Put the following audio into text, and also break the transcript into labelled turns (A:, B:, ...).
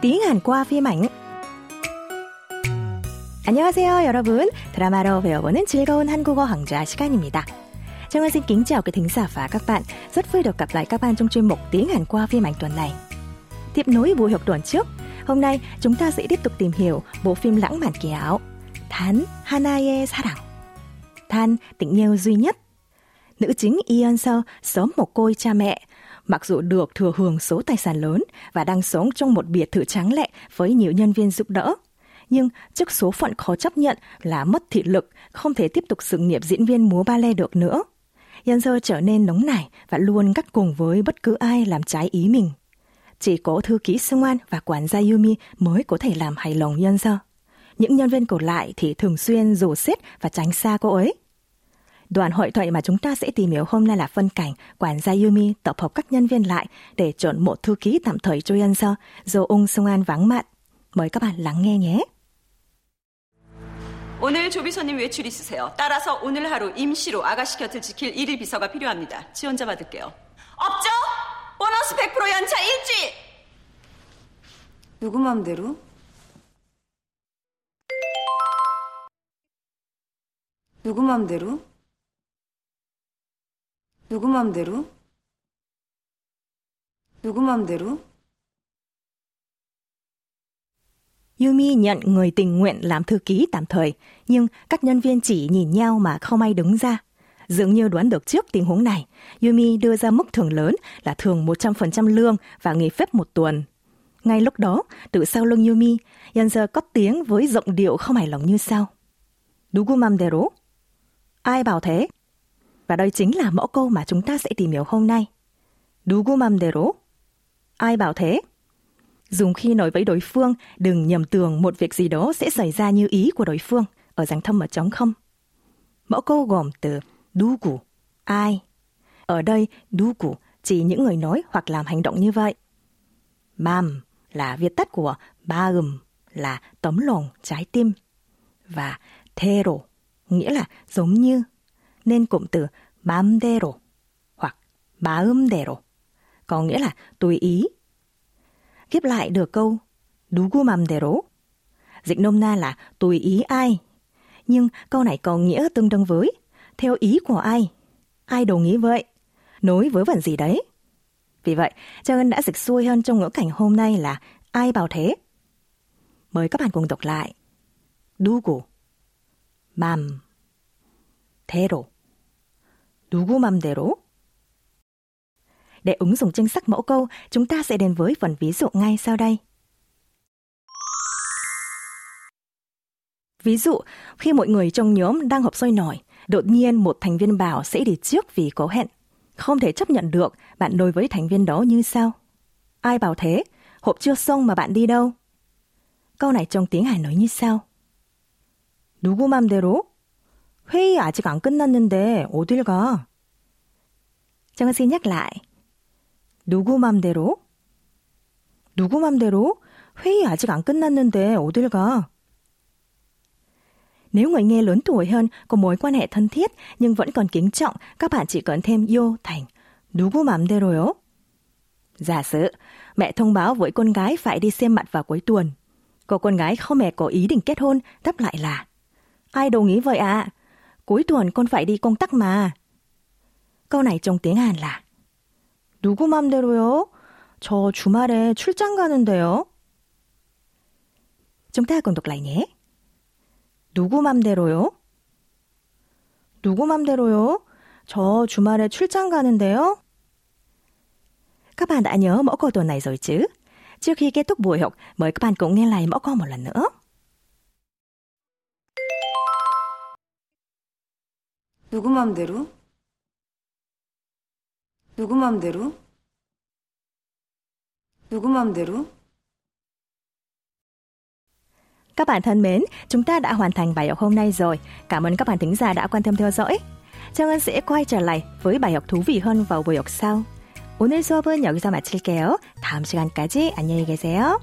A: tiếng Hàn qua phim ảnh. 안녕하세요, 여러분. 드라마로 배워보는 즐거운 한국어 강좌 시간입니다. Trang Ân xin kính chào quý thính giả và các bạn. Rất vui được gặp lại các bạn trong chuyên mục tiếng Hàn qua phim ảnh tuần này. Tiếp nối buổi học tuần trước, hôm nay chúng ta sẽ tiếp tục tìm hiểu bộ phim lãng mạn kỳ ảo Than Hanae 사랑. Than tình yêu duy nhất. Nữ chính Ion Seo sớm một côi cha mẹ, mặc dù được thừa hưởng số tài sản lớn và đang sống trong một biệt thự trắng lệ với nhiều nhân viên giúp đỡ. Nhưng trước số phận khó chấp nhận là mất thị lực, không thể tiếp tục sự nghiệp diễn viên múa ballet được nữa. nhân Sơ trở nên nóng nảy và luôn gắt cùng với bất cứ ai làm trái ý mình. Chỉ có thư ký Sung An và quản gia Yumi mới có thể làm hài lòng nhân Sơ. Những nhân viên còn lại thì thường xuyên rủ xếp và tránh xa cô ấy. Đoạn hội thoại mà chúng ta sẽ tìm hiểu hôm nay là phân cảnh quản gia Yumi tập hợp các nhân viên lại để chọn một thư ký tạm thời cho Yên Sơ do ung Sung An vắng mặt. Mời các bạn lắng nghe nhé.
B: 오늘 조비서님 외출 있으세요. 따라서 오늘 하루 임시로 아가씨 곁을 지킬 일일 비서가 필요합니다. 지원자 받을게요. 없죠? 보너스 100% 연차 일주일!
C: 누구 맘대로? 누구 맘대로? 누구 맘대로? 누구 맘대로?
A: Yumi nhận người tình nguyện làm thư ký tạm thời, nhưng các nhân viên chỉ nhìn nhau mà không ai đứng ra. Dường như đoán được trước tình huống này, Yumi đưa ra mức thưởng lớn là thưởng 100% lương và nghỉ phép một tuần. Ngay lúc đó, từ sau lưng Yumi, Yanzer cất tiếng với giọng điệu không hài lòng như sau. 누구 맘대로? Ai bảo thế? Và đây chính là mẫu câu mà chúng ta sẽ tìm hiểu hôm nay. 누구 맘대로? Ai bảo thế? Dùng khi nói với đối phương, đừng nhầm tưởng một việc gì đó sẽ xảy ra như ý của đối phương ở dạng thâm ở trống không. Mẫu câu gồm từ 누구, ai. Ở đây, 누구 chỉ những người nói hoặc làm hành động như vậy. Mam là viết tắt của maum là tấm lòng, trái tim. Và 대로 nghĩa là giống như, nên cụm từ 맘대로 hoặc 마음대로 có nghĩa là tùy ý. Ghép lại được câu 누구 맘대로 dịch nôm na là tùy ý ai. Nhưng câu này có nghĩa tương đương với theo ý của ai. Ai đồng ý vậy? Nối với vần gì đấy? Vì vậy, Trang Ân đã dịch xuôi hơn trong ngữ cảnh hôm nay là ai bảo thế? Mời các bạn cùng đọc lại. 누구 맘 대로 누구 맘대로 Để ứng dụng chính xác mẫu câu, chúng ta sẽ đến với phần ví dụ ngay sau đây. Ví dụ, khi mọi người trong nhóm đang họp sôi nổi, đột nhiên một thành viên bảo sẽ đi trước vì có hẹn. Không thể chấp nhận được, bạn đối với thành viên đó như sau. Ai bảo thế? Họp chưa xong mà bạn đi đâu? Câu này trong tiếng Hàn nói như sau. 누구 맘대로? 회의 아직 안 끝났는데 어딜 가? 정은 씨 nhắc lại. 누구 맘대로? 누구 맘대로? 회의 아직 안 끝났는데 어딜 가? Nếu người nghe lớn tuổi hơn có mối quan hệ thân thiết nhưng vẫn còn kính trọng, các bạn chỉ cần thêm yo thành 누구 맘대로요? Giả sử, mẹ thông báo với con gái phải đi xem mặt vào cuối tuần. Cô con gái không hề có ý định kết hôn, đáp lại là Ai đồng ý vậy ạ? À? Cuối tuần con phải đi công tác mà. Câu này trong tiếng Hàn là 누구 맘대로요? 저 주말에 출장 가는데요. Chúng ta cùng đọc lại nhé. 누구 맘대로요? 누구 맘대로요? 저 주말에 출장 가는데요. Các bạn đã nhớ mẫu câu tuần này rồi chứ? Trước khi kết thúc buổi học, mời các bạn cùng nghe lại mẫu câu một lần nữa.
C: 누구 맘대로? 누구 맘대로? 누구 맘대로?
A: Các bạn thân mến, chúng ta đã hoàn thành bài học hôm nay rồi. Cảm ơn các bạn thính giả đã quan tâm theo dõi. Trang Ân sẽ quay trở lại với bài học thú vị hơn vào buổi học sau. 오늘 수업은 여기서 마칠게요. 다음 시간까지 안녕히 계세요.